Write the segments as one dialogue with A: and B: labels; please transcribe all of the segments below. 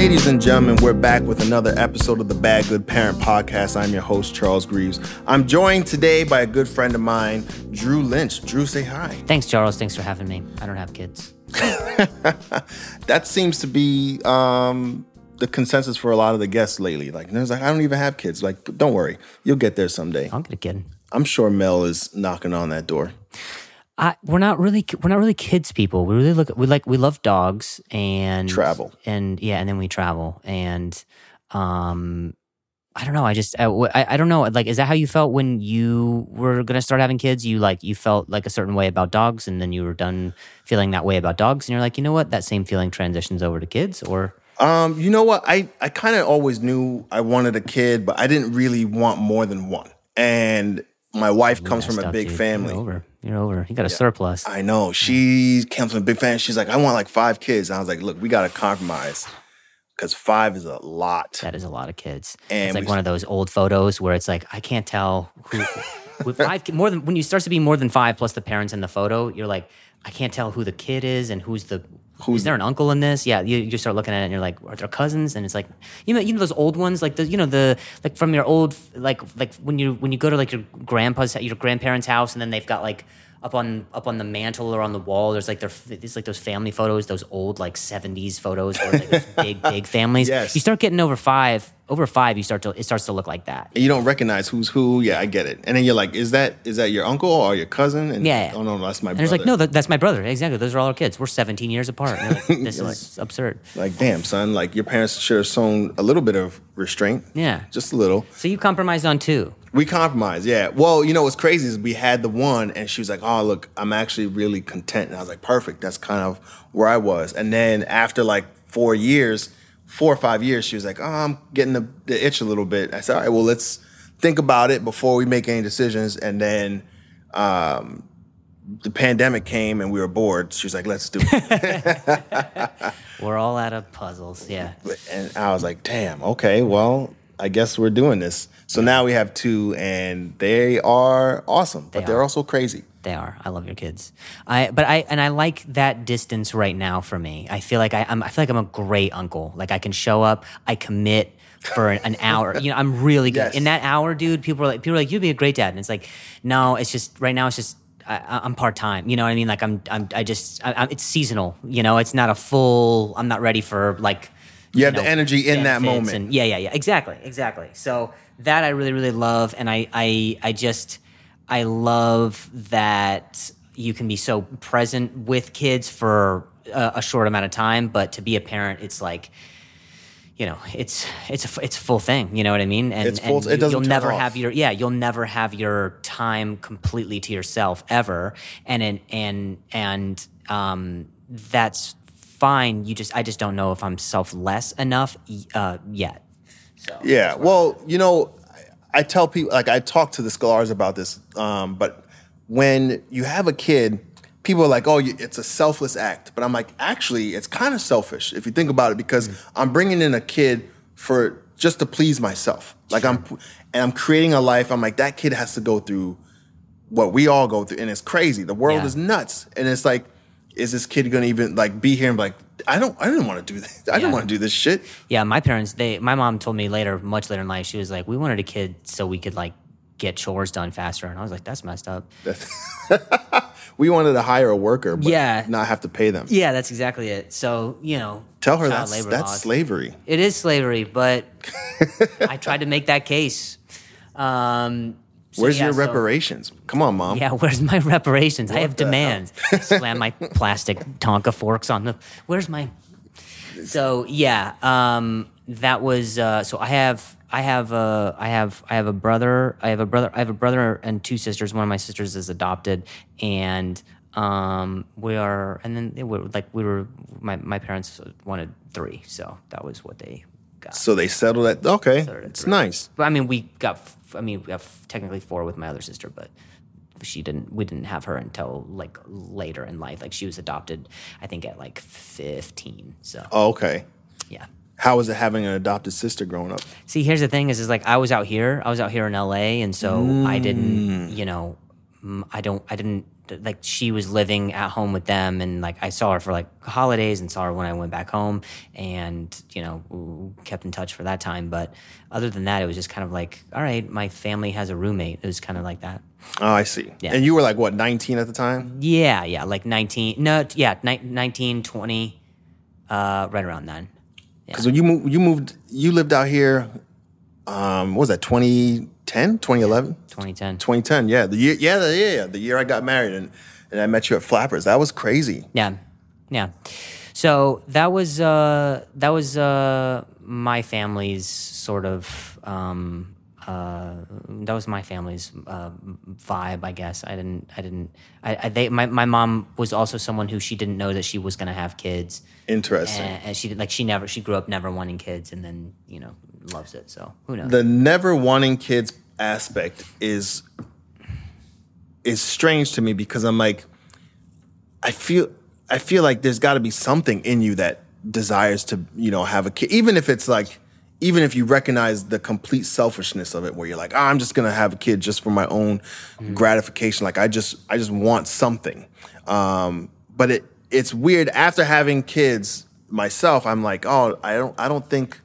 A: Ladies and gentlemen, we're back with another episode of the Bad Good Parent Podcast. I'm your host, Charles Greaves. I'm joined today by a good friend of mine, Drew Lynch. Drew, say hi.
B: Thanks, Charles. Thanks for having me. I don't have kids.
A: that seems to be um, the consensus for a lot of the guests lately. Like, there's like, I don't even have kids. Like, don't worry, you'll get there someday.
B: I'll get a kid.
A: I'm sure Mel is knocking on that door.
B: I, we're not really we're not really kids people. We really look we like we love dogs and
A: Travel.
B: and yeah, and then we travel and um I don't know. I just I, I, don't know. Like, is that how you felt when you were gonna start having kids? You like you felt like a certain way about dogs, and then you were done feeling that way about dogs, and you're like, you know what? That same feeling transitions over to kids, or
A: Um, you know what? I, I kind of always knew I wanted a kid, but I didn't really want more than one. And my wife comes from a big
B: dude.
A: family.
B: You're over. You're over. You got a surplus.
A: I know. She comes from a big fan. She's like, I want like five kids. And I was like, look, we got to compromise because five is a lot.
B: That is a lot of kids.
A: And
B: it's like
A: we-
B: one of those old photos where it's like I can't tell who with five more than when you start to be more than five plus the parents in the photo. You're like I can't tell who the kid is and who's the. Who's there an uncle in this? Yeah, you, you start looking at it and you're like, are there cousins? And it's like, you know, you know those old ones, like the, you know, the like from your old, like like when you when you go to like your grandpa's, your grandparents' house, and then they've got like up on up on the mantle or on the wall. There's like their it's like those family photos, those old like '70s photos, where like those big big families.
A: Yes.
B: You start getting over five, over five, you start to it starts to look like that.
A: And you don't recognize who's who. Yeah, I get it. And then you're like, is that is that your uncle or your cousin? And
B: Yeah.
A: Oh no, no, that's my
B: And
A: brother.
B: it's like, no, that, that's my brother. Exactly. Those are all our kids. We're 17 years apart. Like, this is absurd.
A: Like, damn, son. Like your parents should have shown a little bit of restraint.
B: Yeah.
A: Just a little.
B: So you compromised on two.
A: We compromised, yeah. Well, you know what's crazy is we had the one, and she was like, "Oh, look, I'm actually really content." And I was like, "Perfect." That's kind of where I was. And then after like four years, four or five years, she was like, "Oh, I'm getting the, the itch a little bit." I said, "All right, well, let's think about it before we make any decisions." And then um, the pandemic came, and we were bored. She was like, "Let's do it."
B: We're all out of puzzles. Yeah.
A: and I was like, "Damn, okay, well." I guess we're doing this. So now we have two, and they are awesome, but
B: They
A: they are also crazy.
B: They are. I love your kids. I but I and I like that distance right now for me. I feel like I, I'm I feel like I'm a great uncle. Like I can show up, I commit for an hour. You know, I'm really good.
A: Yes.
B: In that hour, dude, people are like people are like, you'd be a great dad. And it's like, no, it's just right now it's just I, I'm part time. You know what I mean? Like I'm I'm I just I, I, it's seasonal. You know, it's not a full. I'm not ready for like.
A: You have the energy in that moment.
B: and- yeah, yeah, yeah. Exactly, exactly. So that I really, really love, and I, I, I just, I love that you can be so present with kids for a, a short amount of time, but to be a parent, it's like. You know, it's it's a it's a full thing. You know what I mean? And,
A: full-
B: and
A: it doesn't
B: you'll
A: turn
B: never
A: off.
B: have your yeah, you'll never have your time completely to yourself ever. And and and and um, that's fine. You just I just don't know if I'm selfless enough uh, yet. So
A: Yeah. Well, you know, I, I tell people like I talk to the scholars about this, um, but when you have a kid, people are like, "Oh, you- it's a selfless act," but I'm like, actually, it's kind of selfish if you think about it because I'm bringing in a kid for just to please myself. Like I'm, and I'm creating a life. I'm like that kid has to go through what we all go through, and it's crazy. The world
B: Yeah.
A: is nuts, and it's like, is this kid gonna even like be here and be like, I don't, I didn't want to do this. I didn't want to do this shit.
B: yeah, my parents they my mom told me later, much later in life, she was like, we wanted a kid so we could like get chores done faster, and I was like, that's messed up.
A: We wanted to hire a worker, but
B: Yeah.
A: not have to pay them.
B: Yeah, that's exactly it. So you know,
A: Tell her that's
B: labor
A: that's
B: laws.
A: slavery.
B: It is slavery, but I tried to make that case. Um,
A: Where's
B: yeah,
A: your
B: so-
A: reparations? Come on, mom.
B: Yeah, where's my reparations? I have demands. Slam my plastic Tonka forks on the. Where's my? So yeah, um, that was. Uh, so I have, I have, uh, I have, I have a brother. I have a brother. I have a brother and two sisters. One of my sisters is adopted, and um, we are. And then they were like we were. My my parents wanted three, so that was what they got.
A: So they settled that. Okay,
B: Settled
A: it's nice.
B: But I mean, we got. I mean, we got f- technically four with my other sister, but she didn't. We didn't have her until like later in life. Like she was adopted, I think at like fifteen. So
A: Oh, okay.
B: yeah.
A: How was it having an adopted sister growing up?
B: See, here's the thing: is is like I was out here. I was out here in L.A., and so I
A: Mm.
B: didn't. You know, mm, I don't, I didn't like she was living at home with them, and like I saw her for like holidays and saw her when I went back home, and you know kept in touch for that time. But other than that, it was just kind of like, all right, my family has a roommate. It was kind of like that.
A: Oh, I see.
B: Yeah.
A: And you were like what, 19 at the time?
B: Yeah, yeah, like nineteen. No, yeah, ni- 19, 20, uh, right around then.
A: Because when you moved, you moved, you lived out here. Um, what was that 2010, 2011,
B: 2010.
A: 2010? Yeah, the year, yeah, the, yeah, yeah, the year I got married and and I met you at Flappers. That was crazy.
B: Yeah, yeah. So that was uh, that was uh, my family's sort of um, uh, that was my family's uh, vibe, I guess. I didn't, I didn't, I, I they, my my mom was also someone who she didn't know that she was going to have kids,
A: Interesting.
B: and, and she did like she never she grew up never wanting kids, and then you know loves it. So who knows?
A: the never wanting kids aspect is is strange to me because I'm like, I feel I feel like there's got to be something in you that desires to you know have a kid, even if it's like. Even if you recognize the complete selfishness of it, where you're like, "Ah, I'm just gonna have a kid just for my own gratification. Like I just, I just want something. Um, but it, it's weird. After having kids myself, I'm like, oh, I don't, I don't think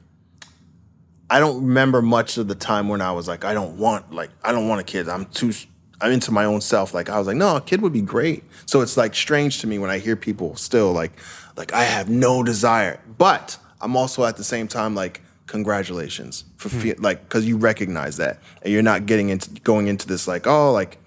A: I don't remember much of the time when I was like, I don't want like I don't want a kid. I'm too I'm into my own self. Like I was like, no, a kid would be great. So it's like strange to me when I hear people still like like I have no desire. But I'm also at the same time like congratulations for fe- like cuz you recognize that and you're not getting into going into this like, oh, like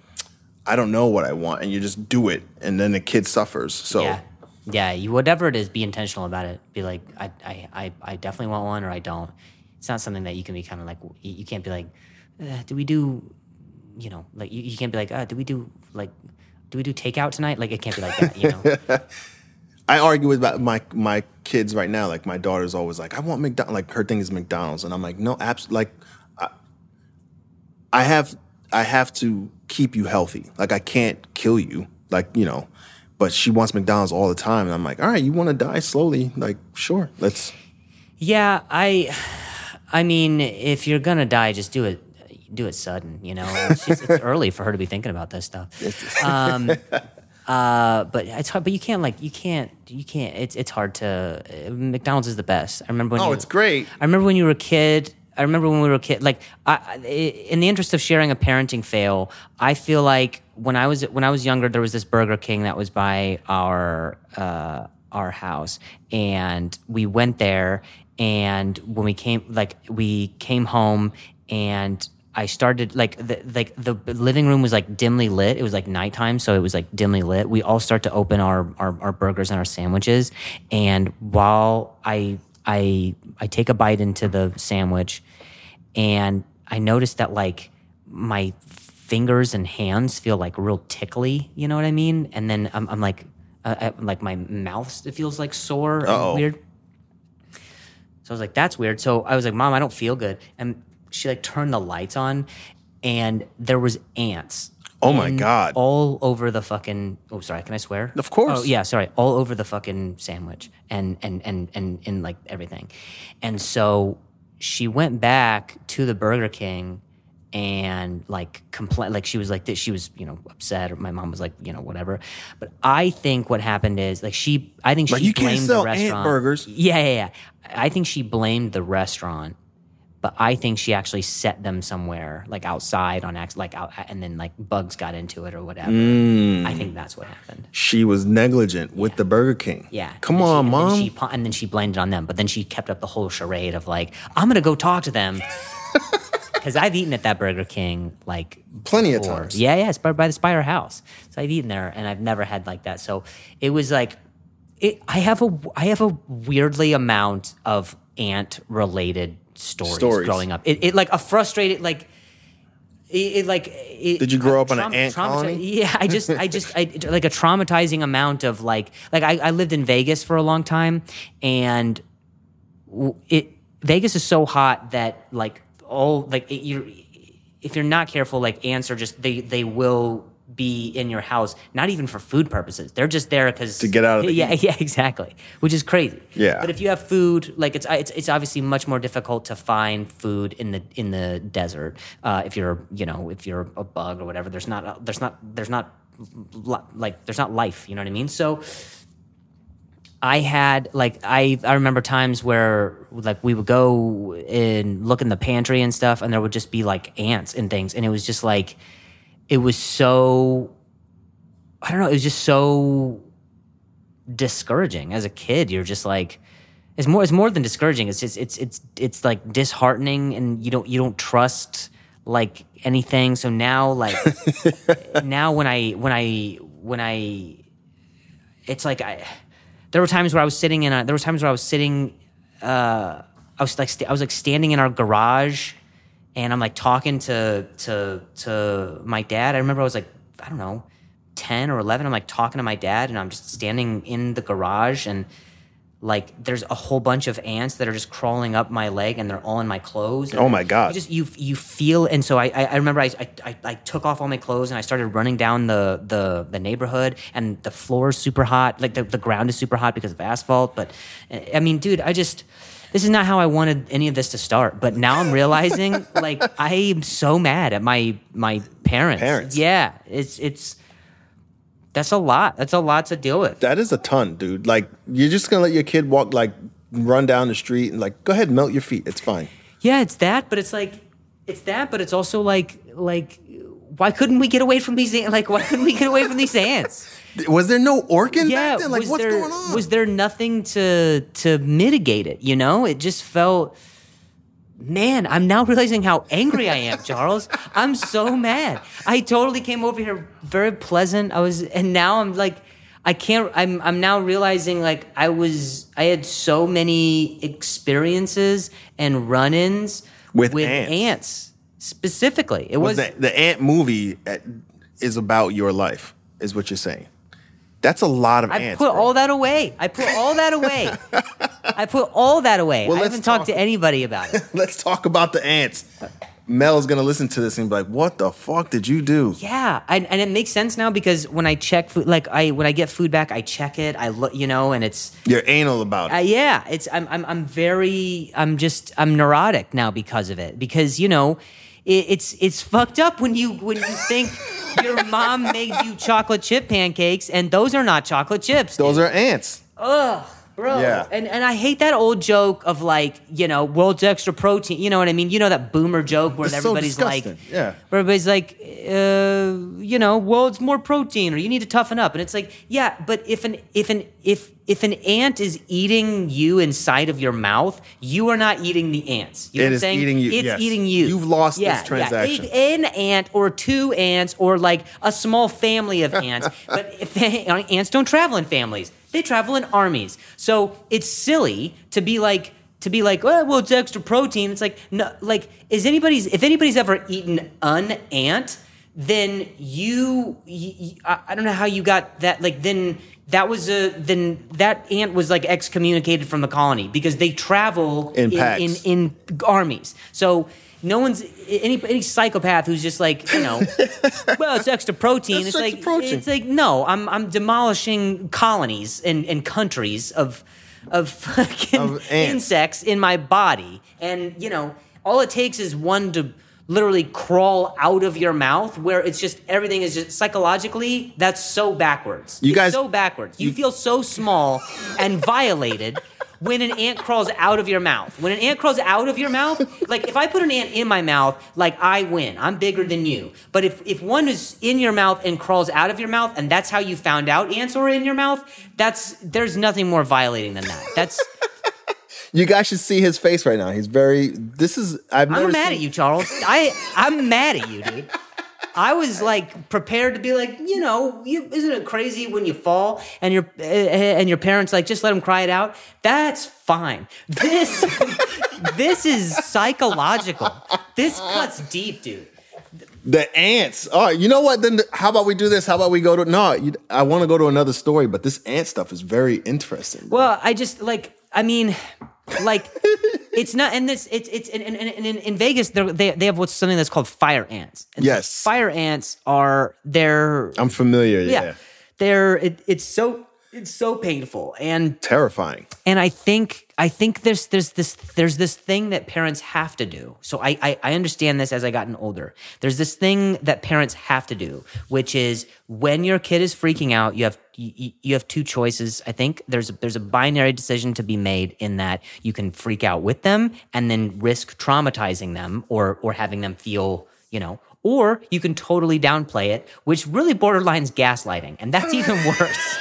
A: I don't know what I want and you just do it and then the kid suffers. So
B: yeah, yeah. You whatever it is, be intentional about it. Be like, I, I, I, I definitely want one, or I don't. It's not something that you can be kind of like. You you can't be like, uh, do we do, you know, like you, you can't be like, uh, do we do like, do we do takeout tonight? Like it can't be like that, you know.
A: I argue with my- my kids right now. Like my daughter's always like, I want McDonald's. Like her thing is McDonald's, and I'm like, no, abs- like I, I have I have to keep you healthy. Like I can't kill you. Like you know, but she wants McDonald's all the time, and I'm like, all right, you want to die slowly? Like sure, let's.
B: Yeah, I, I mean, if you're gonna die, just do it. Do it sudden, you know. It's, just, it's early for her to be thinking about this stuff. Um, uh, but it's hard. But you can't like you can't you can't. It's it's hard to. uh, McDonald's is the best. I remember when.
A: Oh,
B: you,
A: it's great.
B: I remember when you were a kid. I remember when we were a kid. Like, I, I- in the interest of sharing a parenting fail, I feel like when I was when I was younger, there was this Burger King that was by our uh, our house, and we went there. And when we came, like, we came home, and I started like the like the living room was like dimly lit. It was like nighttime, so it was like dimly lit. We all start to open our our, our burgers and our sandwiches, and while I I I take a bite into the sandwich, and I notice that like my fingers and hands feel like real tickly. You know what I mean? And then I'm, I'm like, uh, I, like my mouth it feels like sore weird. So I was like, that's weird. So I was like, Mom, I don't feel good. And she like turned the lights on, and there was ants.
A: Oh my God.
B: All over the fucking. Oh, sorry. Can I swear?
A: Of course.
B: Oh yeah, sorry. All over the fucking sandwich and and and and in like everything. And so she went back to the Burger King and like complain like she was like this she was you know upset or my mom was like you know whatever but i think what happened is like she i think she
A: Like, you can't
B: blamed
A: sell
B: the
A: ant
B: restaurant
A: burgers.
B: yeah yeah yeah i think she blamed the restaurant but I think she actually set them somewhere, like outside on accident, like out, and then like bugs got into it or whatever.
A: Mm.
B: I think that's what happened.
A: She was negligent with the Burger King.
B: Yeah.
A: Come
B: And then she-
A: on,
B: and
A: mom.
B: Then she, and then she blamed it on them, but then she kept up the whole charade of like, I'm gonna go talk to them. Because I've eaten at that Burger King like
A: Plenty of times.
B: Yeah, yeah, it's by, by the Spire House. So I've eaten there, and I've never had like that. So it was like, it, I have a I have a weirdly amount of ant related stories,
A: Stories.
B: growing up. It, it like a frustrated like. It, it like it,
A: Did you grow up in an ant
B: traumati-
A: colony?
B: Yeah, I just, I just, I, like a traumatizing amount of like, like I, I lived in Vegas for a long time, and w- it Vegas is so hot that like all like it, you're if you're not careful, like ants are just they they will be in your house, not even for food purposes. They're just there because
A: To get out of the
B: yeah,
A: heat.
B: yeah, exactly. Which is crazy.
A: Yeah.
B: But if you have food, like it's it's it's obviously much more difficult to find food in the in the desert. Uh, if you're you know if you're a bug or whatever, there's not there's not there's not like there's not life. You know what I mean? So. I had like I I remember times where like we would go and look in the pantry and stuff, and there would just be like ants and things, and it was just like it was so I don't know, it was just so discouraging as a kid. You're just like it's more it's more than discouraging. It's just it's it's it's like disheartening, and you don't you don't trust like anything. So now like now when I when I when I it's like I there were times where I was sitting in a there were times where I was sitting uh I was like st- I was like standing in our garage and I'm like talking to to to my dad. I remember I was like I don't know 10 or 11 I'm like talking to my dad and I'm just standing in the garage and like there's a whole bunch of ants that are just crawling up my leg and they're all in my clothes. And
A: Oh my God.
B: You just you you feel and so I I, remember I, I I I took off all my clothes and I started running down the the the neighborhood and the floor is super hot like the, the ground is super hot because of asphalt. But I mean, dude, I just this is not how I wanted any of this to start. But now I'm realizing like I am so mad at my my parents.
A: Parents.
B: Yeah, it's it's that's a lot. That's a lot to deal with.
A: That is a ton, dude. Like you're just gonna let your kid walk like run down the street and like go ahead and melt your feet. It's fine.
B: Yeah, it's that, but it's like it's that, but it's also like like why couldn't we get away from these like why couldn't we get away from these ants?
A: Was there no organ
B: yeah,
A: back then? Like what's
B: there
A: going on?
B: was there nothing to to mitigate it, you know? It just felt Man, I'm now realizing how angry I am, Charles. I'm so mad. I totally came over here very pleasant. I was and now I'm like I can't I'm I'm now realizing like I was I had so many experiences and run-ins
A: With ants.
B: ants specifically. It
A: was
B: was,
A: the, the ant movie uh, is about your life, is what you're saying. That's a lot of
B: I
A: ants.
B: I put
A: bro.
B: all that away. I put all that away. I put all that away.
A: Well,
B: I haven't talked
A: talk-
B: to anybody about it.
A: Let's talk about the ants. Mel's gonna listen to this and be like, "What the fuck did you do?"
B: Yeah, and, and it makes sense now because when I check food, like I when I get food back, I check it. I look, you know, and it's
A: You're anal about it.
B: uh, yeah, it's I'm I'm I'm very I'm just I'm neurotic now because of it because you know it, it's it's fucked up when you when you think your mom made you chocolate chip pancakes and those are not chocolate chips.
A: Those are ants.
B: Bro.
A: Yeah.
B: And and I hate that old joke of like, you know, world's extra protein. You know what I mean? You know that boomer joke where
A: It's so
B: everybody's like.
A: Yeah.
B: where everybody's like, uh, you know, world's more protein, or you need to toughen up. And it's like, yeah, but if an if an if if an ant is eating you inside of your mouth, you are not eating the ants. You know
A: It
B: what I'm
A: is
B: saying?
A: eating you,
B: It's
A: yes.
B: eating you.
A: You've lost this transaction.
B: Yeah. An ant or two ants or like a small family of ants. but if they, ants don't travel in families, they travel in armies. So it's silly to be like to be like, oh, well, it's extra protein. It's like no, like is anybody's if anybody's ever eaten an ant, then you, you I, don't know how you got that. Like then that was a then that ant was like excommunicated from the colony because they travel
A: In
B: in, in in armies. So no one's any any psychopath who's just like you know, well, it's extra protein.
A: It's
B: it's like
A: protein.
B: it's like no, I'm I'm demolishing colonies and and countries of of fucking
A: Of
B: insects in my body, and you know, all it takes is one to literally crawl out of your mouth where it's just everything is just psychologically that's so backwards
A: You
B: It's
A: guys-
B: so backwards you,
A: you-
B: feel so small and violated when an ant crawls out of your mouth. When an ant crawls out of your mouth, like if I put an ant in my mouth, like I win. I'm bigger than you. But if if one is in your mouth and crawls out of your mouth, and that's how you found out ants were in your mouth, that's there's nothing more violating than that. That's
A: You guys should see his face right now. He's very. This is. I've
B: I'm mad
A: seen,
B: at you, Charles. I I'm mad at you, dude. I was like prepared to be like, you know, you, isn't it crazy when you fall and your uh, and your parents like just let them cry it out? That's fine. This this is psychological. This cuts deep, dude.
A: The ants. All right. You know what? Then how about we do this? How about we go to? No, you, I want to go to another story, but this ant stuff is very interesting.
B: Well, I just like I mean, like it's not, and this it's it's in in, in, in Vegas they're- they they have what's something that's called fire ants. And
A: Yes.
B: fire ants are they're
A: I'm familiar. Yeah.
B: yeah, they're it, it's so it's so painful and
A: Terrifying.
B: and I think I think there's there's this there's this thing that parents have to do. So I, I I understand this as I gotten older. There's this thing that parents have to do, which is when your kid is freaking out, you have you, you have two choices. I think there's a, there's a binary decision to be made in that you can freak out with them and then risk traumatizing them or or having them feel you know or you can totally downplay it, which really borderlines gaslighting, and that's even worse.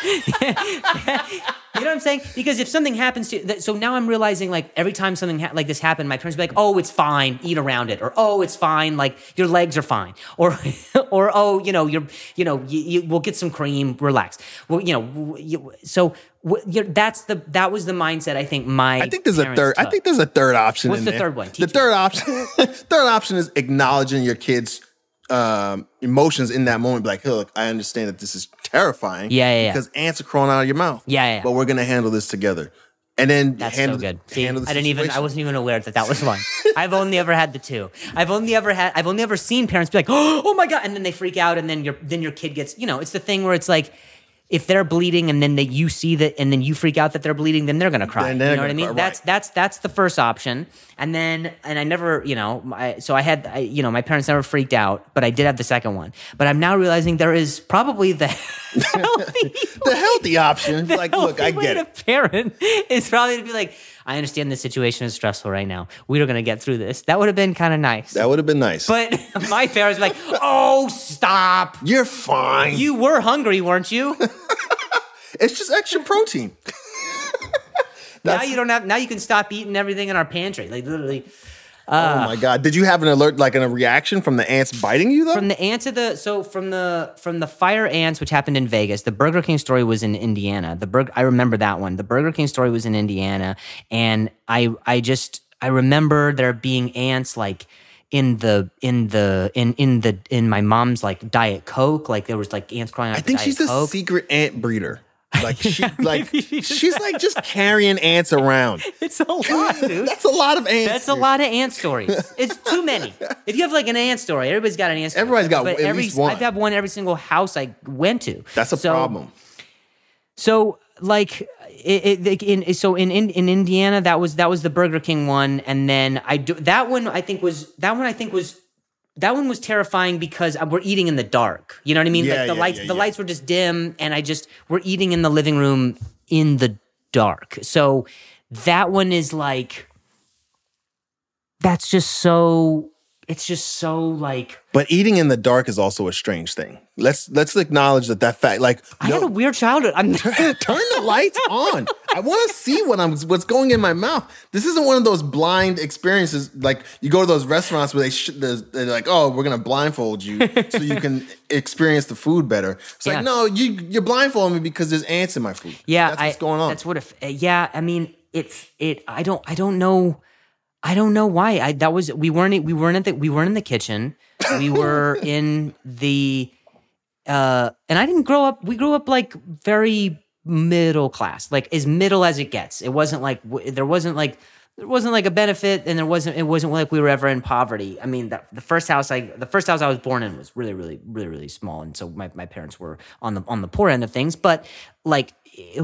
B: you know what I'm saying? Because if something happens to that, so now I'm realizing like every time something ha- like this happened, my parents would be like, "Oh, it's fine, eat around it," or "Oh, it's fine, like your legs are fine," or or "Oh, you know, you're you know, you, you, we'll get some cream, relax." Well, you know, w- you, so that's the that was the mindset I think my
A: I think there's a third. I think there's a third option.
B: What's the
A: there.
B: third one?
A: The
B: Teach me.
A: third option. third option is acknowledging your kids' um, emotions in that moment. Be like, hey, look, I understand that this is terrifying.
B: Yeah, yeah, yeah.
A: Because ants are crawling out of your mouth.
B: Yeah, yeah.
A: But we're gonna handle this together. And then
B: That's
A: handle,
B: so good. See, I didn't even. I wasn't even aware that that was one. I've only ever had the two. I've only ever had. I've only ever seen parents be like, "Oh my god," and then they freak out, and then your then your kid gets. You know, it's the thing where it's like. If they're bleeding and then that you see that and then you freak out that they're bleeding, then they're gonna cry.
A: Then
B: You
A: they're
B: know what I mean?
A: cry,
B: That's
A: right.
B: that's that's the first option. And then and I never, you know, I, so I had, I, you know, my parents never freaked out, but I did have the second one. But I'm now realizing there is probably the healthy
A: the healthy option. like, look, I
B: healthy
A: get it.
B: Parent is probably to be like, I understand this situation is stressful right now. We are going to get through this. That would have been kind of nice.
A: That would have been nice.
B: but my parents were like, oh, stop.
A: You're fine.
B: You were hungry, weren't you?
A: it's just extra protein.
B: now you don't have. Now you can stop eating everything in our pantry. Like literally,
A: oh my god! Did you have an alert, like a reaction from the ants biting you though?
B: from the ants of the so from the from the fire ants, which happened in Vegas. The Burger King story was in Indiana. The Burger I remember that one. The Burger King story was in Indiana, and I I just I remember there being ants like in the in the in in the in my mom's like diet coke like there was like ants crawling out
A: I think she's a secret ant breeder. Like she, like she's like just carrying ants around.
B: it's a lot dude
A: That's a lot of ants.
B: That's a lot of ant stories. It's too many. If you have like an ant story, everybody's got an ant story.
A: Everybody's got
B: but
A: at
B: every,
A: least one.
B: I've had one every single house I went to.
A: That's a
B: So-
A: problem.
B: So like it, it, in so in, in in Indiana that was that was the Burger King one, and then I do that one I think was that one I think was. That one was terrifying because uh, we're eating in the dark. You know what I mean?
A: Yeah,
B: like the
A: yeah,
B: lights,
A: yeah,
B: the lights were just dim, and I just we're eating in the living room in the dark. So that one is like, that's just so. It's just so like
A: But eating in the dark is also a strange thing. Let's let's acknowledge that that fact. Like,
B: I had a weird childhood. I'm
A: turn the lights on. I want to see what I'm what's going in my mouth. This isn't one of those blind experiences. Like you go to those restaurants where they sh- they're like, oh, we're gonna blindfold you so you can experience the food better. It's
B: Yeah.
A: like, no, you you're blindfolding me because there's ants in my food.
B: Yeah,
A: that's what's going on.
B: That's what if. Yeah, I mean, it's It. I don't. I don't know. I don't know why. I that was we weren't we weren't at the we weren't in the kitchen. We were in the. Uh, and I didn't grow up. We grew up like very middle class, like as middle as it gets. It wasn't like there wasn't like there wasn't like a benefit, and there wasn't it wasn't like we were ever in poverty. I mean, the, the first house I the first house I was born in was really really really really small, and so my, my parents were on the on the poor end of things. But like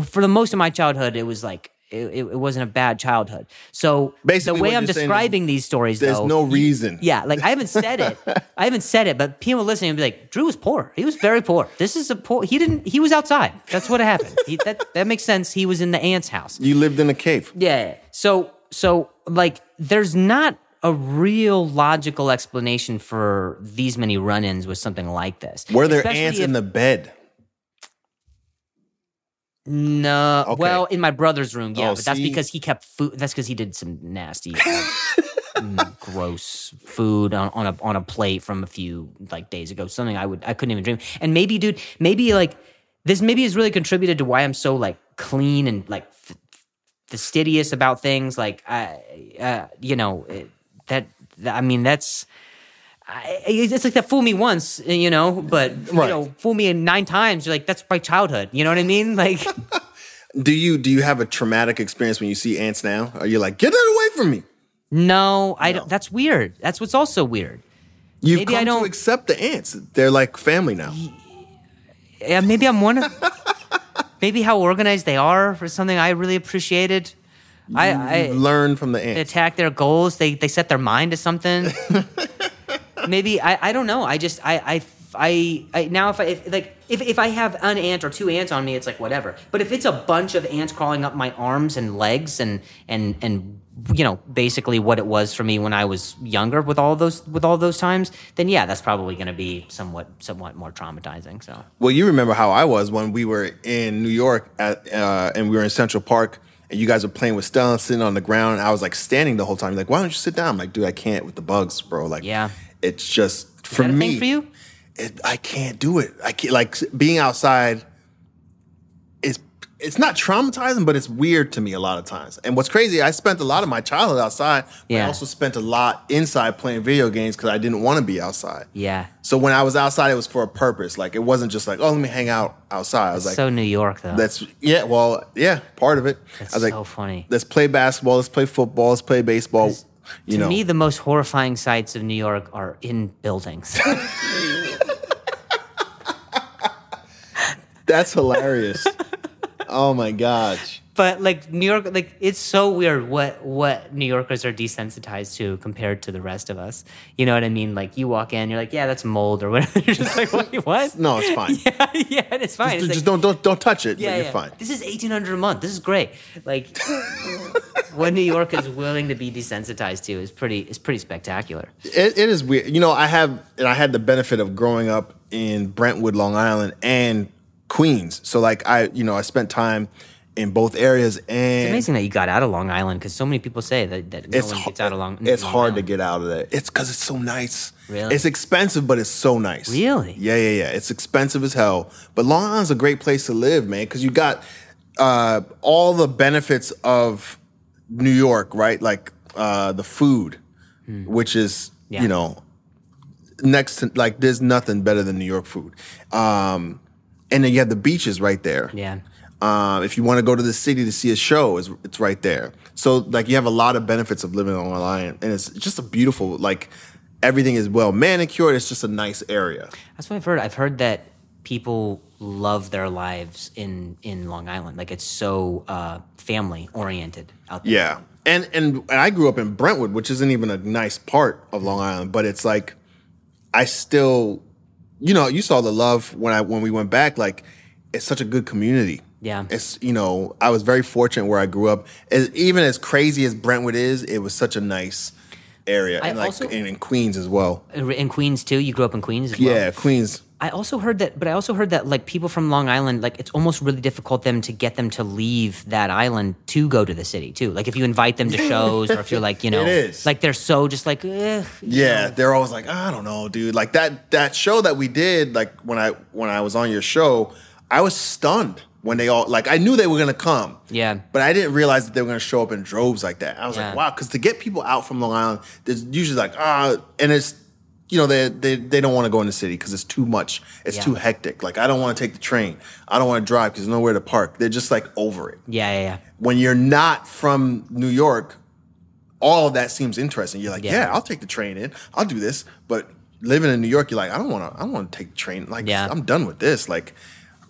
B: for the most of my childhood, it was like. It, it wasn't a bad childhood. So
A: Basically,
B: the way I'm
A: you're saying is
B: describing these stories,
A: there's
B: though,
A: no reason.
B: yeah, like I haven't said it. I haven't said it, but people listening will be like, Drew was poor. He was very poor. This is a poor. He didn't. He was outside. That's what happened. He, that that makes sense. He was in the aunt's house.
A: you lived in a cave.
B: Yeah. So so like, there's not a real logical explanation for these many run-ins with something like this.
A: Were there
B: Especially
A: ants
B: if-
A: in the bed?
B: No.
A: Okay.
B: Well, in my brother's room, yeah,
A: Oh,
B: but that's
A: see?
B: because he kept food. That's because he did some nasty, like, mm, gross food on, on a on a plate from a few like days ago. Something I would I couldn't even dream. And maybe, dude, maybe like this maybe has really contributed to why I'm so like clean and like f- fastidious about things. Like I, uh, you know, it, that, that I mean that's. I, it's like that fool me once, you know, but you
A: Right.
B: know, fool me nine times. You're like, that's my childhood. You know what I mean? Like,
A: Do you do you have a traumatic experience when you see ants now? Are you like, get that away from me?
B: No, I
A: No.
B: don't. That's weird. That's what's also weird.
A: You've
B: Maybe
A: come
B: I don't-
A: to accept the ants. They're like family now.
B: Yeah, maybe I'm one of. maybe how organized they are for something I really appreciated. I, I
A: Learn from the ants.
B: they
A: ants.
B: attack their goals. They they set their mind to something. maybe I, I don't know. I just I I. I, I now if I if, like if, if I have an ant or two ants on me, it's like whatever. But if it's a bunch of ants crawling up my arms and legs and and and you know basically what it was for me when I was younger with all those with all those times, then yeah, that's probably going to be somewhat somewhat more traumatizing. So
A: Well, you remember how I was when we were in New York at, uh, and we were in Central Park and you guys were playing with Stella sitting on the ground. And I was like standing the whole time. You're like, why don't you sit down? I'm like, dude, I can't with the bugs, bro. Like,
B: Yeah.
A: It's just for me.
B: for you?
A: It, I can't do it. I can't like being outside. Is it's not traumatizing, but it's weird to me a lot of times. And what's crazy, I spent a lot of my childhood outside. But I also spent a lot inside playing video games because I didn't want to be outside.
B: yeah.
A: So when I was outside, it was for a purpose. Like it wasn't just like, oh, let me hang out outside. I was like,
B: so New York though.
A: that's yeah, well, yeah, part of it.
B: That's
A: I was like,
B: so funny.
A: let's play basketball, let's play football, let's play baseball. You
B: to
A: know,
B: me, the most horrifying sights of New York are in buildings.
A: that's hilarious. oh my gosh.
B: But like New York, like it's so weird what what New Yorkers are desensitized to compared to the rest of us. You know what I mean? Like you walk in, you're like, yeah, that's mold or whatever. you're just like, what? what?
A: No, it's fine.
B: Yeah, yeah, and it's fine.
A: Just,
B: It's
A: just
B: like,
A: don't don't don't touch it.
B: yeah,
A: you're
B: yeah.
A: fine.
B: This is eighteen hundred a month. This is great. Like what New York is willing to be desensitized to is pretty is pretty spectacular.
A: It, it is weird. You know, I have and I had the benefit of growing up in Brentwood, Long Island, and Queens. So like I, you know, I spent time in both areas, and
B: It's amazing that you got out of Long Island because so many people say that, that no
A: it's
B: one gets out of Long.
A: It's
B: Long
A: hard to get out of there. It's because it's so nice.
B: Really?
A: It's expensive, but it's so nice.
B: Really?
A: Yeah, yeah, yeah. It's expensive as hell, but Long Island's a great place to live, man, because you got uh, all the benefits of New York, right? Like uh, the food, which is.
B: Yeah.
A: you know next to like there's nothing better than New York food. Um, and then you have the beaches right there.
B: Yeah.
A: Um, if you want to go to the city to see a show, it's, it's right there. So like you have a lot of benefits of living on Long Island, and it's just a beautiful like everything is well manicured. It's just a nice area.
B: That's what I've heard. I've heard that people love their lives in in Long Island. Like it's so uh, family oriented out there.
A: Yeah, and and and I grew up in Brentwood, which isn't even a nice part of Long Island, but it's like I still, you know, you saw the love when I when we went back. Like it's such a good community.
B: Yeah.
A: it's you know I was very fortunate where I grew up. As, even as crazy as Brentwood is, it was such a nice area,
B: I
A: and like
B: also-
A: and in Queens as well.
B: In Queens too. You grew up in Queens as well.
A: Yeah, Queens.
B: I also heard that, but I also heard that like people from Long Island, like it's almost really difficult them to get them to leave that island to go to the city too. Like if you invite them to shows, or if you're like you know,
A: It is.
B: like they're so just like, eh,
A: Yeah, they're always like, I don't know, dude. Like that that show that we did, like when I when I was on your show, I was stunned when they all like I knew they were gonna come.
B: Yeah.
A: But I didn't realize that they were gonna show up in droves like that. I was
B: Yeah.
A: like, wow, because to get people out from Long Island, there's usually like, ah, and it's you know, they they they don't want to go in the city because it's too much. It's
B: Yeah.
A: too hectic. Like I don't want to take the train. I don't want to drive because there's nowhere to park. They're just like over it
B: yeah, yeah, yeah.
A: when you're not from New York, all of that seems interesting. You're like,
B: Yeah.
A: yeah, I'll take the train in. I'll do this. But living in New York, you're like, I don't want to. I don't want to take the train. Like,
B: Yeah.
A: I'm done with this. Like,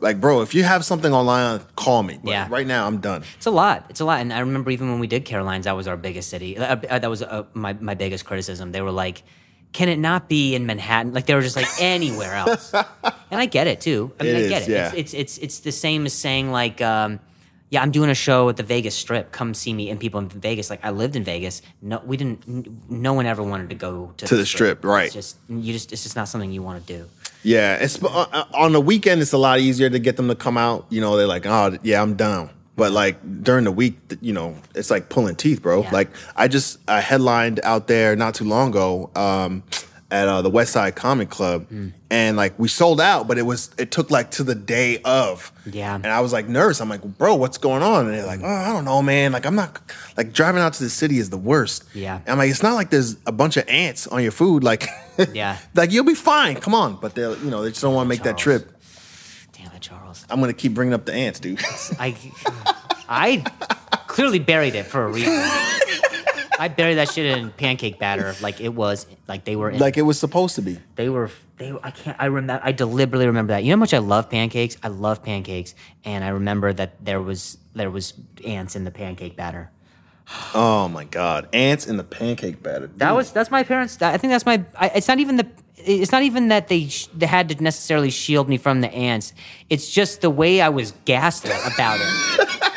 A: like, bro, if you have something online, call me. But
B: Yeah.
A: right now, I'm done.
B: It's a lot. It's a lot. And I remember even when we did Caroline's, that was our biggest city. Uh, uh, that was uh, my, my biggest criticism. They were like, can it not be in Manhattan? Like they were just like anywhere else. and I get it too. I mean,
A: It
B: I get
A: is,
B: it.
A: yeah.
B: It's, it's, it's, it's the same as saying like, um, yeah, I'm doing a show at the Vegas Strip. Come see me. And people in Vegas, like I lived in Vegas. No, we didn't. No one ever wanted to go to,
A: To the Strip, right.
B: It's just you just. It's just not something you want to do.
A: Yeah, it's uh, uh, on the weekend. It's a lot easier to get them to come out. You know, they're like, oh yeah, I'm down. But like during the week, you know, it's like pulling teeth, bro.
B: Yeah.
A: Like I just I headlined out there not too long ago um, at uh, the West Side Comic Club,
B: Mm.
A: and like we sold out, but it was it took like to the day of.
B: Yeah.
A: and I was like nervous. I'm like, bro, what's going on? And they're like, oh, I don't know, man. Like I'm not like driving out to the city is the worst.
B: Yeah.
A: and I'm like, it's not like there's a bunch of ants on your food. Like,
B: Yeah.
A: like you'll be fine. Come on, but they, you know, they just don't want to make that trip.
B: Damn it, Charles.
A: I'm gonna keep bringing up the ants, dude.
B: I, I clearly buried it for a reason. I buried that shit in pancake batter like it was like they were in,
A: like it was supposed to be.
B: they were they were- I can't I remember I deliberately remember that. You know how much I love pancakes? I love pancakes and I remember that there was there was ants in the pancake batter.
A: Oh my god, ants in the pancake batter.
B: That was that's my parents. That, I think that's my. I, it's not even the. It's not even that they sh- they had to necessarily shield me from the ants. It's just the way I was gaslit about it.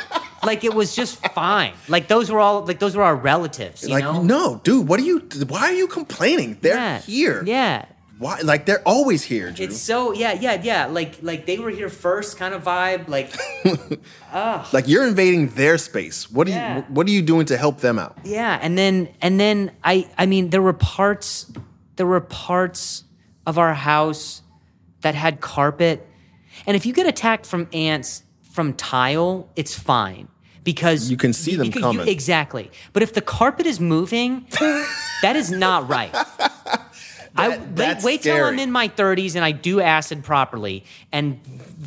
B: like it was just fine. Like those were all like those were our relatives. You
A: like
B: know?
A: no, dude. What are you? Why are you complaining? They're
B: Yeah.
A: here.
B: Yeah.
A: Why? Like they're always here, Drew.
B: It's so yeah yeah yeah like like they were here first kind of vibe like
A: like you're invading their space. What are
B: Yeah.
A: you? What are you doing to help them out?
B: Yeah, and then and then I I mean there were parts there were parts of our house that had carpet. And if you get attacked from ants from tile, it's fine because
A: You can see them
B: because
A: coming.
B: exactly. But if the carpet is moving, that is not right. I wait, wait till I'm in my 30s and I do acid properly, and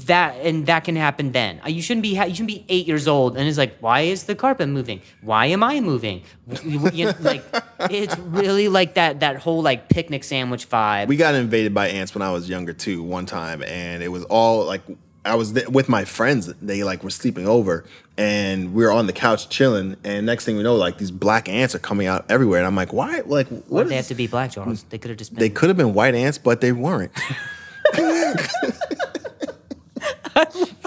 B: that and that can happen then. Uh, You shouldn't be ha- you shouldn't be eight years old and it's like, why is the carpet moving? Why am I moving? You- you know, like it's really like that that whole like picnic sandwich vibe.
A: We got invaded by ants when I was younger too. One time, and it was all like I was th- with my friends. They like were sleeping over, and we were on the couch chilling. And next thing we know, like these black ants are coming out everywhere. And I'm like, why? Like,
B: Why
A: what?
B: did they
A: is-
B: have to be black, Charles? They could have just been.
A: They could have been white ants, but they weren't.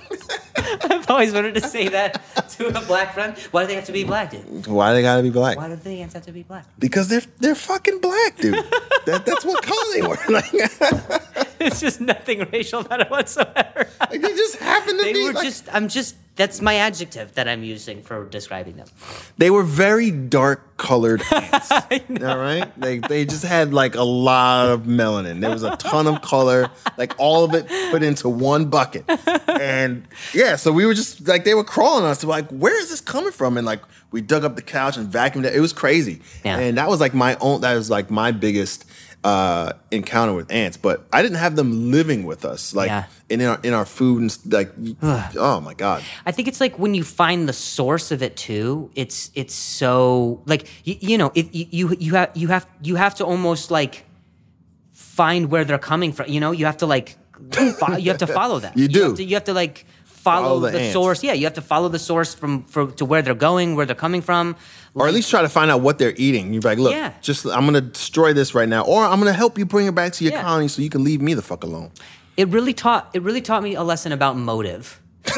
B: I've always wanted to say that to a black friend. Why do they have to be black, dude?
A: Why do they gotta be black?
B: Why do the ants have to be black?
A: Because they're they're fucking black, dude. that, that's what color they were. Like,
B: It's just nothing racial about it whatsoever.
A: like, they just happen to
B: They
A: be.
B: were
A: like-
B: just. I'm just. That's my adjective that I'm using for describing them.
A: They were very dark colored ants. All right, they they just had like a lot of melanin. There was a ton of color, like all of it put into one bucket. And yeah, so we were just like they were crawling on us. Like, where is this coming from? And like we dug up the couch and vacuumed it. It was crazy.
B: Yeah.
A: And that was like my own. That was like my biggest uh encounter with ants. But I didn't have them living with us, like
B: Yeah.
A: in our in our food and like. oh my god.
B: I think it's like when you find the source of it too. It's it's so like you, you know if you, you you have you have you have to almost like find where they're coming from. You know you have to like you have to follow them.
A: You do.
B: have to, you have to like follow,
A: Follow the
B: the, source. Yeah, you have to follow the source from, from to where they're going, where they're coming from.
A: or at least try to find out what they're eating. You're like, look,
B: Yeah.
A: just I'm gonna destroy this right now, or I'm gonna help you bring it back to your
B: Yeah.
A: colony so you can leave me the fuck alone.
B: It really taught it really taught me a lesson about motive.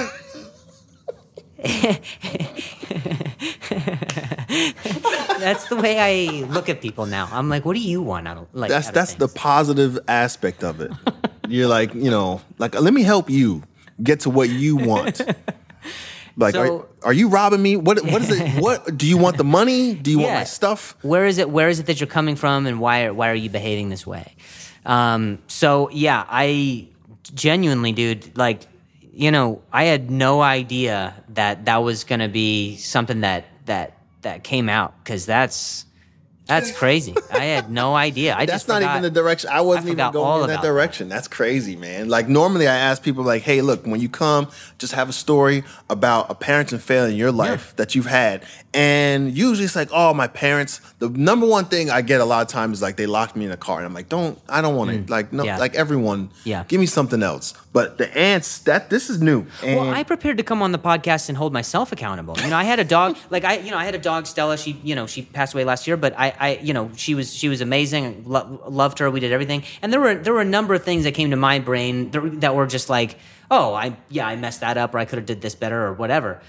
B: that's the way I look at people now. I'm like, what do you want out of like?
A: That's that's the positive aspect of it. You're like, you know, like let me help you get to what you want. Like, are,
B: So-
A: are you robbing me? What what is it? What do you want the money? Do you want my stuff?
B: Where is it? Where is it that you're coming from, and why are, why are you behaving this way? Um, so yeah, I genuinely, dude, like, you know, I had no idea that that was gonna be something that that that came out because that's that's crazy. I had no idea. I
A: That's
B: just
A: not
B: forgot-
A: even the direction. I wasn't
B: I
A: even going in that
B: about that.
A: direction. That's crazy, man. Like normally, I ask people like, "Hey, look, when you come, just have a story about a parenting failure in your life that you've had." And usually, it's like, "Oh, my parents." The number one thing I get a lot of times is like they locked me in a car, and I'm like, "Don't, I don't want to." Like, no,
B: Mm. Yeah.
A: like everyone,
B: Yeah.
A: give me something else. But the ants, that this is new. And
B: Well, I prepared to come on the podcast and hold myself accountable. You know, I had a dog, like I, you know, I had a dog, Stella. She, you know, she passed away last year, but I, I, you know, she was, she was amazing. Lo- loved her. We did everything, and there were, there were a number of things that came to my brain that, that were just like, oh, I, yeah, I messed that up, or I could have did this better, or whatever.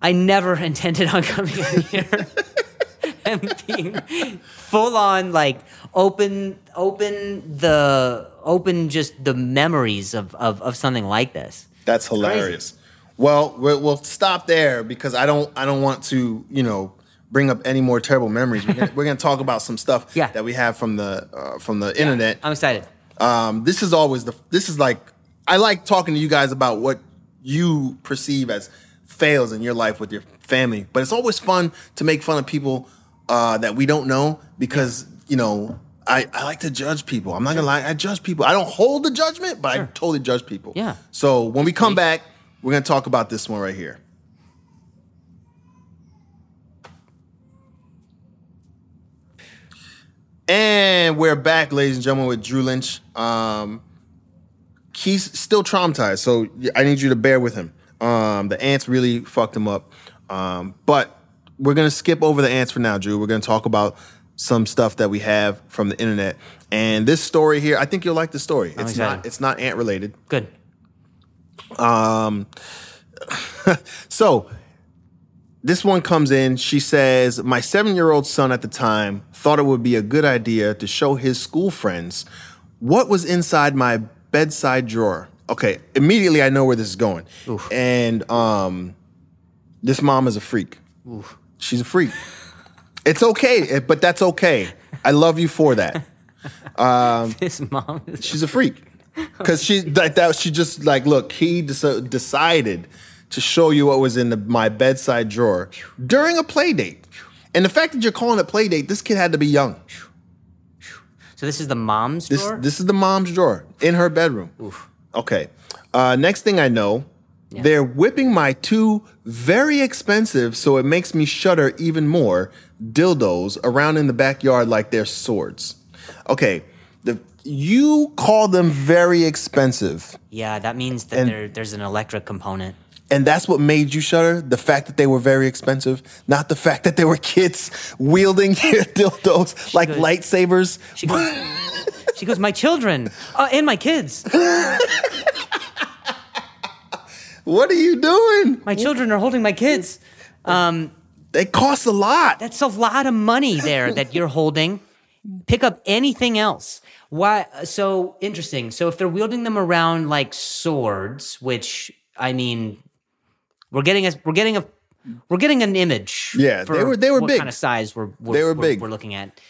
B: I never intended on coming in here and being full on like open, open the, open just the memories of, of, of something like this.
A: That's hilarious. Well, we'll, we'll stop there because I don't I don't want to you know bring up any more terrible memories. We're gonna, we're gonna talk about some stuff
B: Yeah.
A: that we have from the uh, from the internet.
B: I'm excited.
A: Um, this is always the this is like I like talking to you guys about what you perceive as fails in your life with your family, but it's always fun to make fun of people uh, that we don't know because you know. I, I like to judge people. I'm not gonna lie, I judge people. I don't hold the judgment, but I totally judge people.
B: Yeah.
A: So when we come back, we're gonna talk about this one right here. And we're back, ladies and gentlemen, with Drew Lynch. Um, he's still traumatized, so I need you to bear with him. Um, the ants really fucked him up. Um, but we're gonna skip over the ants for now, Drew. We're gonna talk about some stuff that we have from the internet. And this story here, I think you'll like the story. It's not it's not ant related.
B: Good.
A: Um so this one comes in. She says, My seven year old son at the time thought it would be a good idea to show his school friends what was inside my bedside drawer. Okay, immediately I know where this is going. And um, this mom is a freak. She's a freak. It's okay, eh, but that's okay. I love you for that.
B: Um, This mom is
A: She's a freak because she like that. She just like look. He dec- decided to show you what was in the, my bedside drawer during a play date, and the fact that you're calling it play date, this kid had to be young.
B: So this is the mom's
A: This
B: drawer?
A: this is the mom's drawer in her bedroom. Okay. Uh, next thing I know, they're whipping my two very expensive, so it makes me shudder even more, dildos around in the backyard like they're swords. Okay. The you call them very expensive.
B: yeah, that means that there's an electric component.
A: And that's what made you shudder? The fact that they were very expensive, not the fact that they were kids wielding dildos like
B: goes-
A: lightsabers.
B: She goes, she goes, my children uh, and my kids.
A: What are you doing?
B: My children are holding my kids.
A: They cost a lot.
B: That's a lot of money there that you're holding. Pick up anything else. Why? So interesting. So if they're wielding them around like swords, which I mean, we're getting a we're getting a we're getting an image.
A: Yeah, they were- they were
B: what
A: big.
B: kind of size we're, we're
A: They were
B: we're-
A: big.
B: We're looking at.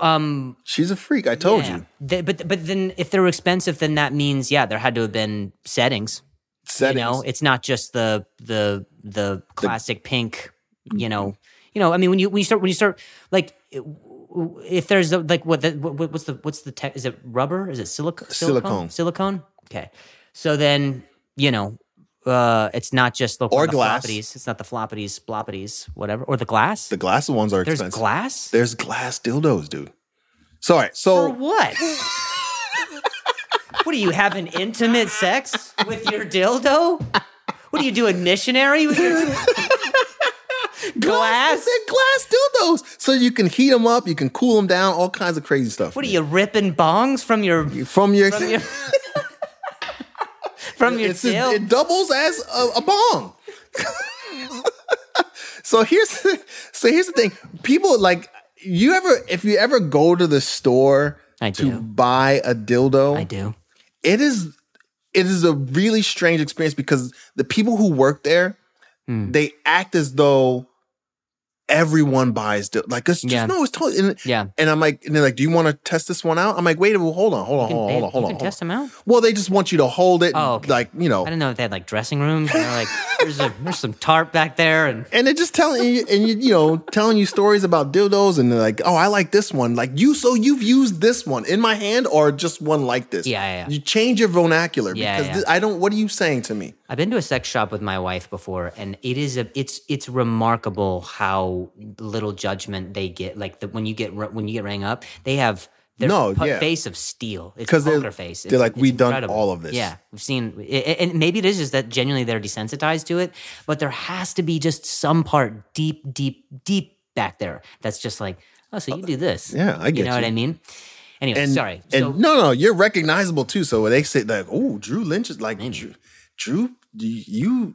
B: Um,
A: She's a freak. I told
B: yeah.
A: you.
B: They- but but then if they're expensive, then that means yeah, there had to have been settings.
A: Settings.
B: You know, it's not just the the the classic pink. You know, you know. I mean, when you when you start when you start like, if there's a, like what the what, what's the what's the tech? Is it rubber? Is it silica-
A: Silicone.
B: silicone? Silicone. Okay. So then you know, uh, it's not just the
A: Or
B: the
A: glass.
B: floppities. It's not the floppities, bloppities, whatever, or the glass.
A: the glass ones are
B: There's
A: expensive.
B: glass.
A: There's glass dildos, dude. Sorry.
B: For
A: So
B: what? what are you have having intimate sex with your dildo? What are you doing, missionary with your glass?
A: They're glass dildos. So you can heat them up, you can cool them down, all kinds of crazy stuff.
B: What are you ripping bongs from your
A: from your,
B: from your from your
A: it's a- it doubles as a, a bong. so here's so here's the thing. People like you ever if you ever go to the store
B: I
A: to
B: do.
A: buy a dildo,
B: I do.
A: it is it is a really strange experience because the people who work there
B: Hmm.
A: they act as though everyone buys dil- like it's just
B: Yeah.
A: no it's totally and,
B: Yeah.
A: and I'm like and they're like do you want to test this one out I'm like wait well, hold on hold on
B: Can
A: hold on
B: they-
A: hold on hold
B: you
A: on
B: test them out.
A: well they just want you to hold it
B: Oh, okay.
A: like you know
B: I didn't know if they had like dressing rooms. And they're like, there's a there's some tarp back there, and
A: and they're just telling you and you you know telling you stories about dildos and they're like oh I like this one like you so you've used this one in my hand or just one like this
B: Yeah, yeah, yeah.
A: you change your vernacular because
B: yeah.
A: thi- I don't what are you saying to me
B: I've been to a sex shop with my wife before, and it is a it's it's remarkable how little judgment they get. Like the, when you get when you get rang up, they have their
A: No,
B: pu-
A: yeah.
B: face of steel. It's poker face.
A: they're like, "We've done all of this.
B: Yeah, we've seen, and maybe it is just that genuinely they're desensitized to it. But there has to be just some part deep, deep, deep back there that's just like, oh, so you do this?
A: yeah, I get You
B: know what. I mean? Anyway,
A: and
B: sorry.
A: and
B: so
A: no, no, you're recognizable too. So when they say like, "Oh, Drew Lynch is like Drew, Drew, you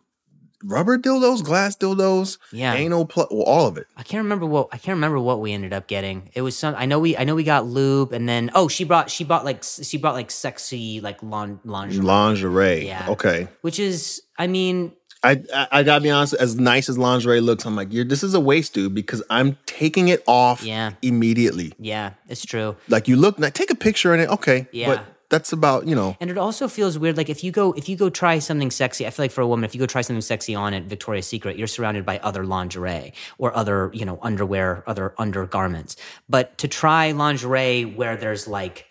A: rubber dildos, glass dildos,
B: Yeah.
A: anal, pl- well, all of it."
B: I can't remember what I can't remember what we ended up getting. It was some. I know we I know we got lube, and then oh, she brought she bought like she brought like sexy like lon, lingerie,
A: Lingerie.
B: Yeah.
A: Okay.
B: which is I mean
A: I, I I gotta be honest. As nice as lingerie looks, I'm like, you're, this is a waste, dude, because I'm taking it off
B: Yeah.
A: immediately.
B: yeah, it's true.
A: Like you look, like, take a picture in it, okay,
B: Yeah.
A: but that's about you know.
B: And it also feels weird. Like if you go if you go try something sexy, I feel like for a woman, if you go try something sexy on at Victoria's Secret, you're surrounded by other lingerie or other you know underwear, other undergarments. But to try lingerie where there's like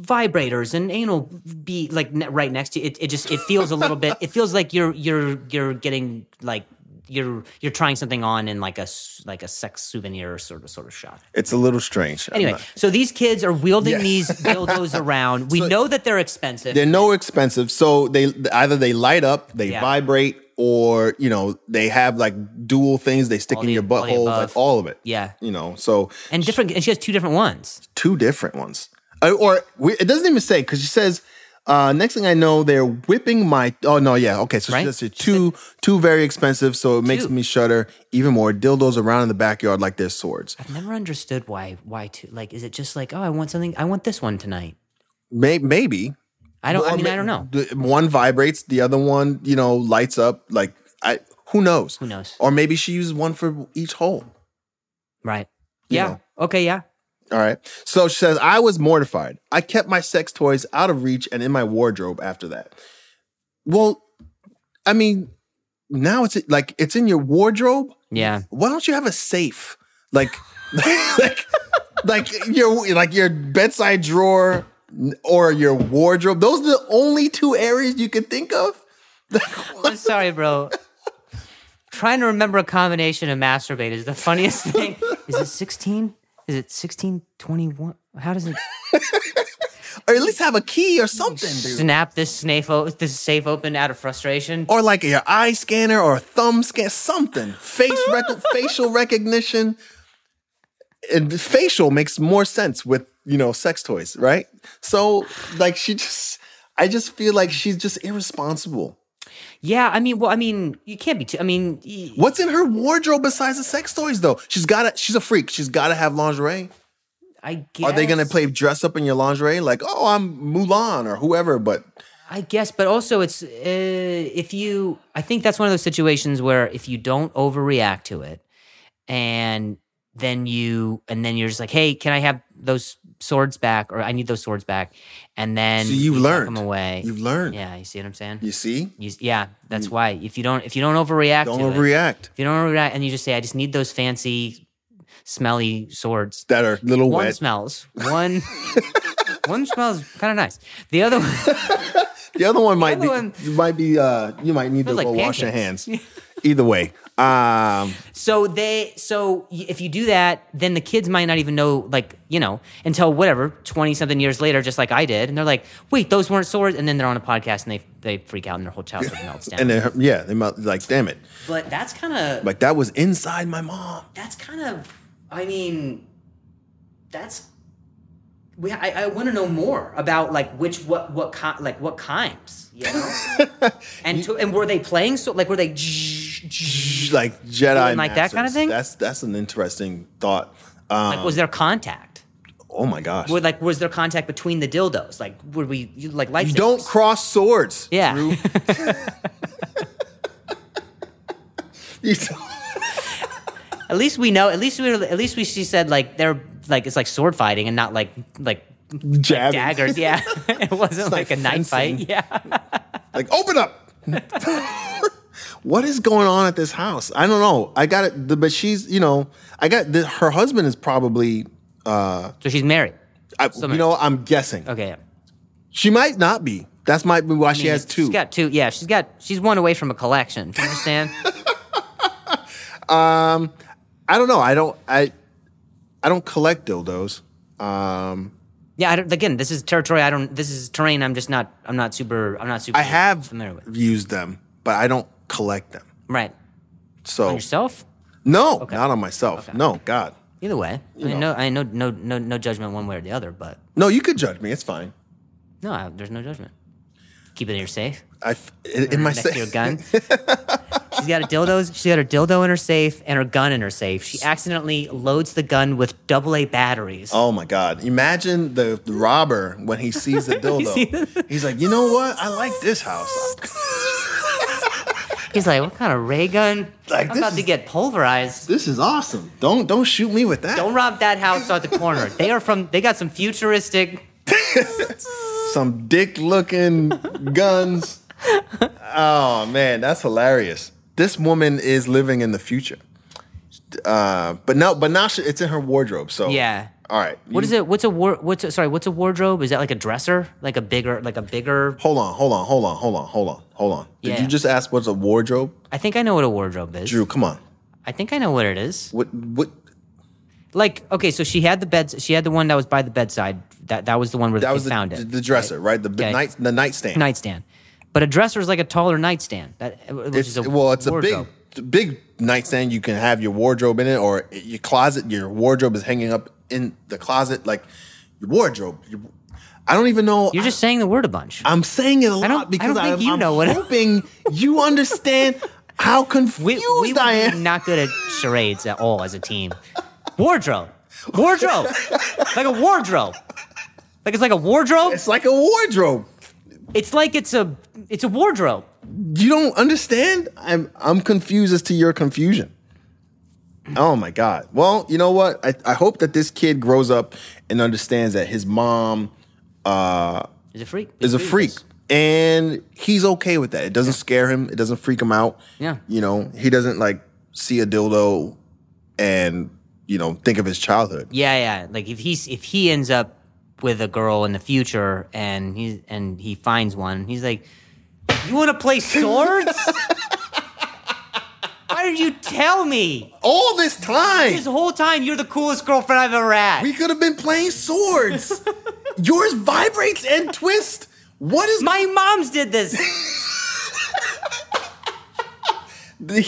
B: vibrators and anal be like right next to you, it, it just it feels a little bit. It feels like you're you're you're getting like you're you're trying something on in like a like a sex souvenir sort of sort of shop.
A: It's a little strange. I'm
B: Anyway,
A: not-
B: so these kids are wielding
A: Yeah.
B: these dildos around. We know that they're expensive.
A: they're no expensive, so they either they light up, they
B: Yeah.
A: vibrate, or you know they have like dual things they stick
B: All
A: in
B: the-
A: your butthole, like all of it.
B: Yeah.
A: you know. So
B: and different and she has two different ones.
A: two different ones, Uh, or we, it doesn't even say because she says. Uh, next thing I know, they're whipping my. Oh no, yeah, okay. So
B: Right?
A: she two, two very expensive. So it makes
B: Two.
A: me shudder even more. Dildos around in the backyard like they're swords.
B: I've never understood why why two like is it just like, oh I want something I want this one tonight.
A: May, maybe
B: I don't I mean I don't know.
A: One vibrates, the other one, you know, lights up. Like I, who knows?
B: Who knows?
A: Or maybe she uses one for each hole.
B: Right.
A: You
B: Yeah.
A: know.
B: Okay, yeah.
A: All right. So she says, I was mortified. I kept my sex toys out of reach and in my wardrobe after that. Well, I mean, now it's like it's in your wardrobe.
B: Yeah.
A: Why don't you have a safe? Like, like, like your like your bedside drawer or your wardrobe. Those are the only two areas you can think of.
B: I'm sorry, bro. Trying to remember a combination of masturbate is the funniest thing. Is it 16? Is it 1621? How does it
A: or at least have a key or something, dude.
B: snap this safe, o- this safe open out of frustration?
A: Or like your eye scanner or a thumb scan, something. Face rec- facial recognition. And facial makes more sense with you know sex toys, right? So like she just, I just feel like she's just irresponsible.
B: Yeah, I mean, well, I mean, you can't be too. I mean, y-
A: What's in her wardrobe besides the sex toys though? She's got to. She's a freak. She's got to have lingerie.
B: I guess.
A: Are they gonna play dress up in your lingerie? Like, oh, I'm Mulan or whoever. But
B: I guess, but also it's uh, if you. I think that's one of those situations where if you don't overreact to it, and then you, and then you're just like, hey, can I have those swords back, or I need those swords back, and then
A: so you've
B: you
A: learned.
B: them away.
A: You've learned.
B: yeah, you see what I'm saying?
A: You see?
B: You, yeah, that's why. If you don't, if you don't overreact,
A: Don't
B: to it,
A: overreact.
B: if you don't overreact, and you just say, I just need those fancy, smelly swords.
A: That are little
B: One
A: wet.
B: smells. One. One smells kind of nice. The other one,
A: The other one might be
B: one-
A: you might be uh you might need to go wash your hands. Either way. Um
B: So they so if you do that, then the kids might not even know like, you know, until whatever, 20 something years later just like I did and they're like, "Wait, those weren't swords." And then they're on a podcast and they they freak out and their whole childhood melts down.
A: and then yeah, they might like damn it.
B: but that's kind of
A: Like that was inside my mom.
B: that's kind of I mean that's we, I, I want to know more about like which what what kind like what kinds you know and to, and were they playing so like were they
A: Like Jedi
B: like that kinda thing?
A: That's that's an interesting thought. Um,
B: like was there contact
A: oh my gosh.
B: Were like was there contact between the dildos? Like would we you, like lightsabers?
A: you don't cross swords.
B: Yeah.
A: Drew. You don't-
B: At least we know. At least we. At least we. She said like they're like it's like sword fighting and not like like
A: Jabbing.
B: daggers. Yeah, it wasn't
A: like
B: like, a knife fight. Yeah.
A: Like, open up. What is going on at this house? I don't know. I got it, the- but she's, you know, I got the, her husband is probably, uh,
B: So she's married.
A: I, you know, I'm guessing
B: Okay. Yeah.
A: she might not be. That's might be why she has two.
B: She's got two. Yeah, she's got. She's one away from a collection. Do you understand?
A: Um, I don't know. I don't. I, I don't collect dildos. Um,
B: yeah. I don't, again, this is territory. I don't. This is terrain. I'm just not. I'm not super. I'm not super.
A: I have
B: familiar with.
A: used them, but I don't collect them.
B: Right.
A: So
B: On yourself.
A: no, not on myself.
B: Okay.
A: No, God,
B: Either way, I mean, no, I know no, no, no judgment one way or the other, but
A: no. You could judge me. It's fine.
B: no, I, there's no judgment. Keep it in your safe.
A: I in, in my
B: next
A: sa-
B: to your gun. she's got a dildo. She got her dildo in her safe and her gun in her safe. She accidentally loads the gun with double A batteries.
A: Oh my God! Imagine the, the robber when he sees the
B: see
A: dildo. He's like, you know what? I like this house.
B: He's like, "What kind of ray gun?
A: Like,
B: I'm
A: this
B: about to get pulverized."
A: This is awesome. Don't don't shoot me with that.
B: Don't rob that house out the corner. They are from. They got some futuristic.
A: Some dick looking guns. Oh man, that's hilarious. This woman is living in the future. Uh, but no, but now she, it's in her wardrobe. So
B: Yeah.
A: All right.
B: What
A: you-
B: is it? What's a war? What's a, sorry? What's a wardrobe? Is that like a dresser? Like a bigger? Like a bigger?
A: Hold on, hold on, hold on, hold on, hold on, hold on. Did
B: Yeah.
A: you just ask what's a wardrobe?
B: I think I know what a wardrobe is.
A: Drew, come on.
B: I think I know what it is.
A: What what
B: Like, okay, so she had the beds. She had the one that was by the bedside. That that was the one where
A: that
B: they
A: was the,
B: found it.
A: the dresser, right? The
B: Okay.
A: night the nightstand.
B: nightstand. But a dresser is like a taller nightstand. That which
A: it's
B: is a
A: well, it's
B: wardrobe.
A: a big big nightstand. You can have your wardrobe in it, or your closet. Your wardrobe is hanging up in the closet, like your wardrobe. Your, I don't even know.
B: You're just saying the word a bunch.
A: I'm saying it a lot
B: I
A: because
B: think
A: I'm,
B: you
A: I'm
B: know what-
A: hoping you understand how
B: we
A: confused
B: we would
A: I am.
B: not good at charades at all as a team. Wardrobe, wardrobe, like a wardrobe. Like it's like a wardrobe.
A: It's like a wardrobe.
B: It's like it's a it's a wardrobe.
A: You don't understand? I'm I'm confused as to your confusion. Oh my god. Well, you know what? I, I hope that this kid grows up and understands that his mom uh,
B: Is a freak.
A: is a freak. And he's okay with that. It doesn't scare him. It doesn't freak him out.
B: Yeah.
A: You know, he doesn't like see a dildo and, you know, think of his childhood.
B: Yeah, yeah. Like if he's if he ends up with a girl in the future and he and he finds one, he's like, "You want to play swords? Why did you tell me
A: All this time,
B: this whole time? You're the coolest girlfriend I've ever had."
A: we could have been playing swords. Yours vibrates and twists. What is
B: My mom's did this.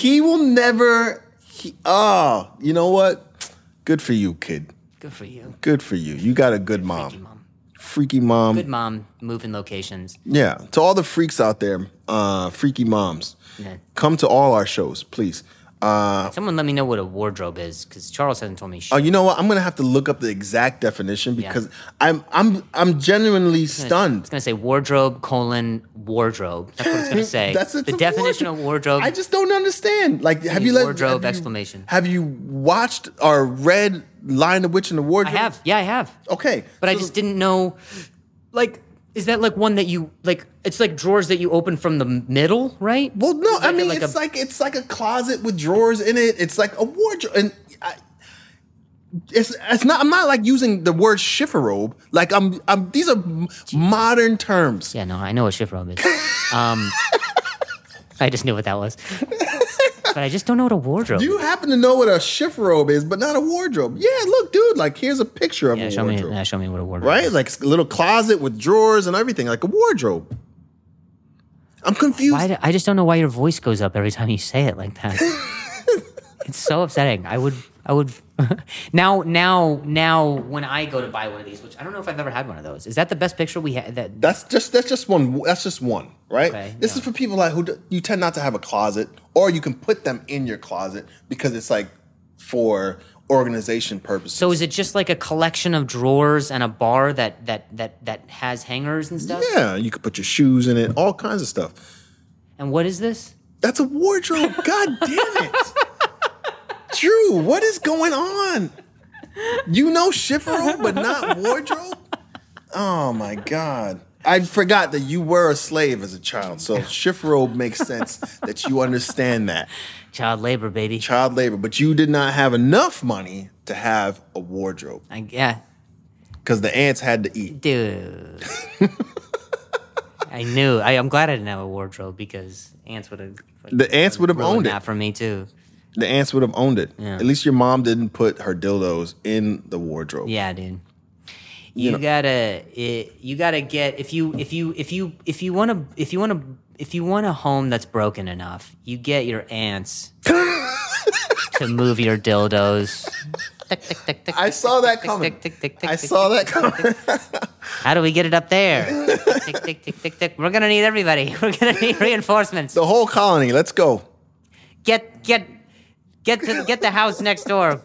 A: he will never he, oh, you know what? Good for you, kid.
B: Good for you,
A: Good for you. You got a good mom.
B: Freaky mom.
A: Freaky mom.
B: Good mom. Moving locations.
A: Yeah. To all the freaks out there, uh, freaky moms,
B: Yeah.
A: come to all our shows, please. Uh,
B: Someone let me know what a wardrobe is because Charles hasn't told me. Shit.
A: oh, you know what? I'm gonna have to look up the exact definition because I'm I'm I'm genuinely stunned.
B: It's gonna say wardrobe colon wardrobe. That's what it's gonna say.
A: That's it's
B: the definition
A: wardrobe.
B: of wardrobe.
A: I just don't understand. Like, have you let-
B: wardrobe
A: have you-
B: exclamation.
A: Have you watched or read Lion the Witch in the
B: I
A: Wardrobe?
B: have. Yeah, I have.
A: Okay,
B: But I just didn't know. Like, is that like one that you like? It's like drawers that you open from the middle, right?
A: Well, no, I mean
B: like
A: it's
B: a-
A: like it's like a closet with drawers in it. It's like a wardrobe, and I, it's it's not. I'm not like using the word chifforobe. Like I'm. I'm. These are modern terms.
B: Yeah, no, I know what chifforobe is. Um, I just knew what that was, but I just don't know what a wardrobe.
A: Do you happen to know what a chifforobe is, but not a wardrobe. Yeah, look, dude. Like here's a picture of
B: yeah,
A: a
B: show me.
A: wardrobe.
B: Yeah, show me what a wardrobe.
A: right?
B: Is.
A: Like a little closet with drawers and everything, like a wardrobe. I'm confused.
B: Why? do- I just don't know why your voice goes up every time you say it like that. it's so upsetting. I would. I would. now, now, now, when I go to buy one of these, which I don't know if I've ever had one of those, is that the best picture we had? That
A: That's just that's just one. That's just one, right?
B: Okay,
A: this is for people like who do, you tend not to have a closet, or you can put them in your closet because it's like for organization purposes.
B: So is it just like a collection of drawers and a bar that that that that has hangers and stuff?
A: yeah, you could put your shoes in it, all kinds of stuff.
B: And what is this?
A: That's a wardrobe. God damn it, Drew. What is going on? You know chifforobe, but not wardrobe. Oh my god. I forgot that you were a slave as a child, so chifforobe makes sense that you understand that.
B: Child labor, baby.
A: child labor, but you did not have enough money to have a wardrobe
B: I, yeah,
A: because the ants had to eat.
B: dude. I knew. I, I'm glad I didn't have a wardrobe because ants would have.
A: The ants would have owned
B: that
A: it.
B: for me too.
A: The ants would have owned it.
B: Yeah.
A: At least your mom didn't put her dildos in the wardrobe.
B: Yeah, dude. You,
A: know-
B: gotta, it, you gotta get if you if you if you if you want to if you want to if you want a home that's broken enough, you get your ants to move your dildos.
A: I saw that coming. I saw that coming.
B: How do we get it up there? tick, tick, tick, tick, tick. We're gonna need everybody. We're gonna need reinforcements.
A: the whole colony. Let's go.
B: Get, get, get to get the house next door,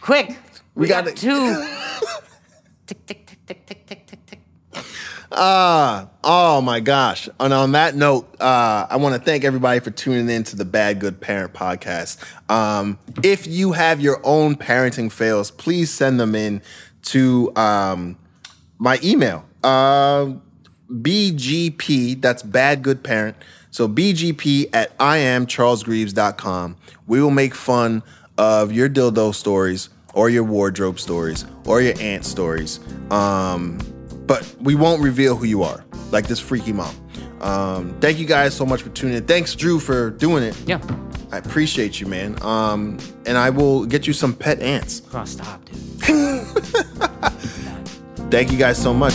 B: quick. We, got,
A: gotta-
B: two. tick, tick, tick, tick, tick, tick, tick, tick.
A: Ah, oh my gosh. And on that note, uh, I want to thank everybody for tuning in to the Bad Good Parent podcast. Um, if you have your own parenting fails, please send them in to um, my email. Uh, BGP, that's Bad Good Parent. So BGP at IamCharlesGreaves.com. We will make fun of your dildo stories or your wardrobe stories or your ant stories. Um, but we won't reveal who you are, like this freaky mom. Um, thank you guys so much for tuning in. Thanks, Drew, for doing it.
B: Yeah.
A: I appreciate you, man. Um, and I will get you some pet ants.
B: Oh, stop, dude.
A: Thank you guys so much.